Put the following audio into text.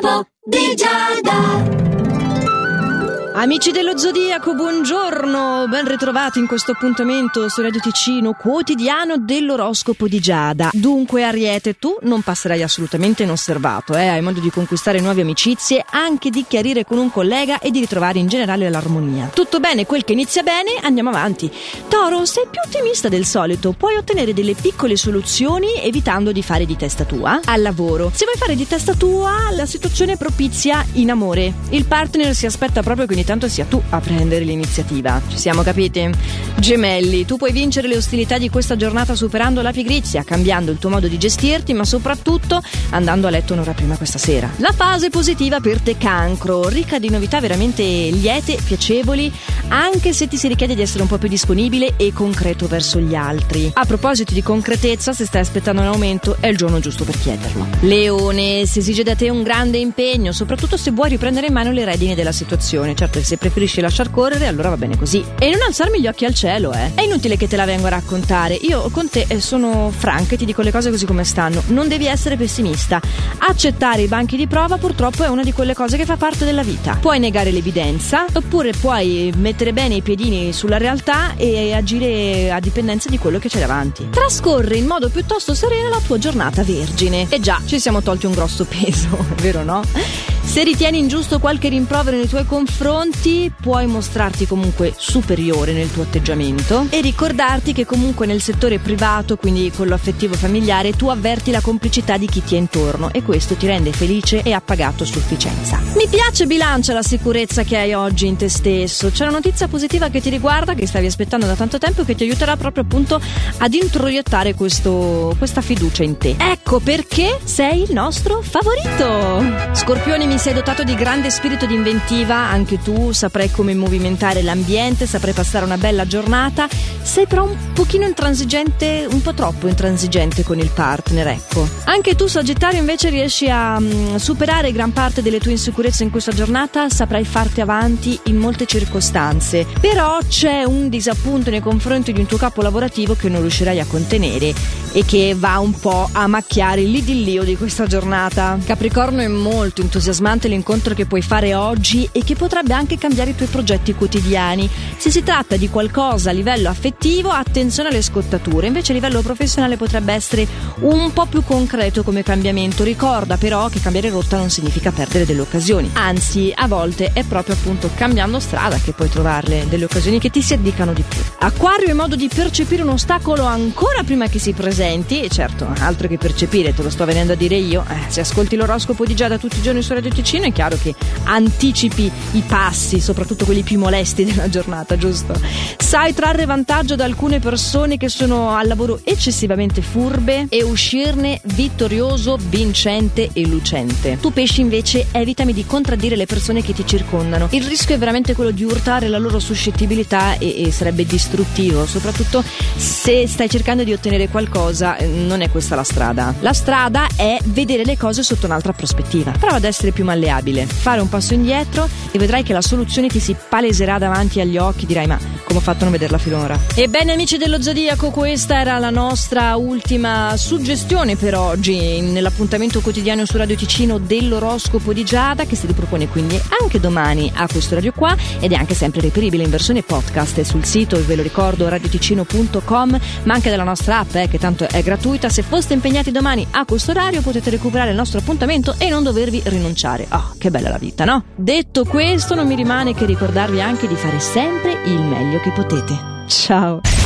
l'oroscopo di Giada. Amici dello Zodiaco, buongiorno, ben ritrovati in questo appuntamento su Radio Ticino quotidiano dell'oroscopo di Giada. Dunque, Ariete, tu non passerai assolutamente inosservato, eh? hai modo di conquistare nuove amicizie, anche di chiarire con un collega e di ritrovare in generale l'armonia. Tutto bene, quel che inizia bene, andiamo avanti. Toro, sei più ottimista del solito, puoi ottenere delle piccole soluzioni evitando di fare di testa tua. Al lavoro, se vuoi fare di testa tua, la situazione è propizia in amore. Il partner si aspetta proprio che ogni tanto sia tu a prendere l'iniziativa. Ci siamo capiti? Gemelli, tu puoi vincere le ostilità di questa giornata superando la pigrizia, cambiando il tuo modo di gestirti, ma soprattutto andando a letto un'ora prima questa sera. La fase positiva per te cancro, ricca di novità veramente liete, piacevoli, anche se ti si richiede di essere un po' più disponibile e concreto verso gli altri. A proposito di concretezza, se stai aspettando un aumento, è il giorno giusto per chiederlo. Leone, si esige da te un grande impegno, soprattutto se vuoi riprendere in mano le redini della situazione. Certo, se preferisci lasciar correre, allora va bene così. E non alzarmi gli occhi al cielo, eh. È inutile che te la vengo a raccontare. Io con te eh, sono franca e ti dico le cose così come stanno. Non devi essere pessimista. Accettare i banchi di prova purtroppo è una di quelle cose che fa parte della vita. Puoi negare l'evidenza, oppure puoi mettere bene i piedini sulla realtà e agire a dipendenza di quello che c'è davanti. Trascorre in modo piuttosto sereno la tua giornata vergine. E già, ci siamo tolti un grosso peso, vero no? Se ritieni ingiusto qualche rimprovero nei tuoi confronti, puoi mostrarti comunque superiore nel tuo atteggiamento e ricordarti che comunque nel settore privato, quindi quello affettivo familiare, tu avverti la complicità di chi ti è intorno e questo ti rende felice e appagato a sufficienza. Mi piace bilancia la sicurezza che hai oggi in te stesso. C'è una notizia positiva che ti riguarda, che stavi aspettando da tanto tempo e che ti aiuterà proprio appunto ad introiettare questo, questa fiducia in te. Ecco perché sei il nostro favorito. Scorpione mi sei dotato di grande spirito di inventiva, anche tu saprai come movimentare l'ambiente, saprai passare una bella giornata, sei però un pochino intransigente, un po' troppo intransigente con il partner, ecco. Anche tu Sagittario invece riesci a um, superare gran parte delle tue insicurezze in questa giornata, saprai farti avanti in molte circostanze, però c'è un disappunto nei confronti di un tuo capo lavorativo che non riuscirai a contenere e che va un po' a macchiare l'idillio di questa giornata. Capricorno è molto entusiasmato entusiasmante l'incontro che puoi fare oggi e che potrebbe anche cambiare i tuoi progetti quotidiani. Se si tratta di qualcosa a livello affettivo, attenzione alle scottature, invece a livello professionale potrebbe essere un po' più concreto come cambiamento. Ricorda però che cambiare rotta non significa perdere delle occasioni, anzi a volte è proprio appunto cambiando strada che puoi trovarle delle occasioni che ti si addicano di più. Acquario è modo di percepire un ostacolo ancora prima che si presenti, e certo, altro che percepire, te lo sto venendo a dire io, eh, se ascolti l'oroscopo di Giada tutti i giorni su Radio Ticino è chiaro che anticipi i passi, soprattutto quelli più molesti della giornata, giusto? Sai trarre vantaggio da alcune persone che sono al lavoro eccessivamente furbe e uscirne vittorioso, vincente e lucente. Tu pesci invece evitami di contraddire le persone che ti circondano. Il rischio è veramente quello di urtare la loro suscettibilità e, e sarebbe distruttivo, soprattutto se stai cercando di ottenere qualcosa, eh, non è questa la strada. La strada è vedere le cose sotto un'altra prospettiva. Prova ad essere più malleabile, fare un passo indietro e vedrai che la soluzione ti si paleserà davanti agli occhi, dirai ma come ho fatto a non vederla finora? Ebbene amici dello Zodiaco, questa era la nostra ultima suggestione per oggi nell'appuntamento quotidiano su Radio Ticino dell'oroscopo di Giada che si ripropone quindi anche domani a questo radio qua ed è anche sempre reperibile in versione podcast sul sito, ve lo ricordo, radioticino.com ma anche della nostra app eh, che tanto è gratuita. Se foste impegnati domani a questo orario potete recuperare il nostro appuntamento e non dovervi rinunciare. Oh, che bella la vita, no? Detto questo, non mi rimane che ricordarvi anche di fare sempre il meglio che potete. Ciao!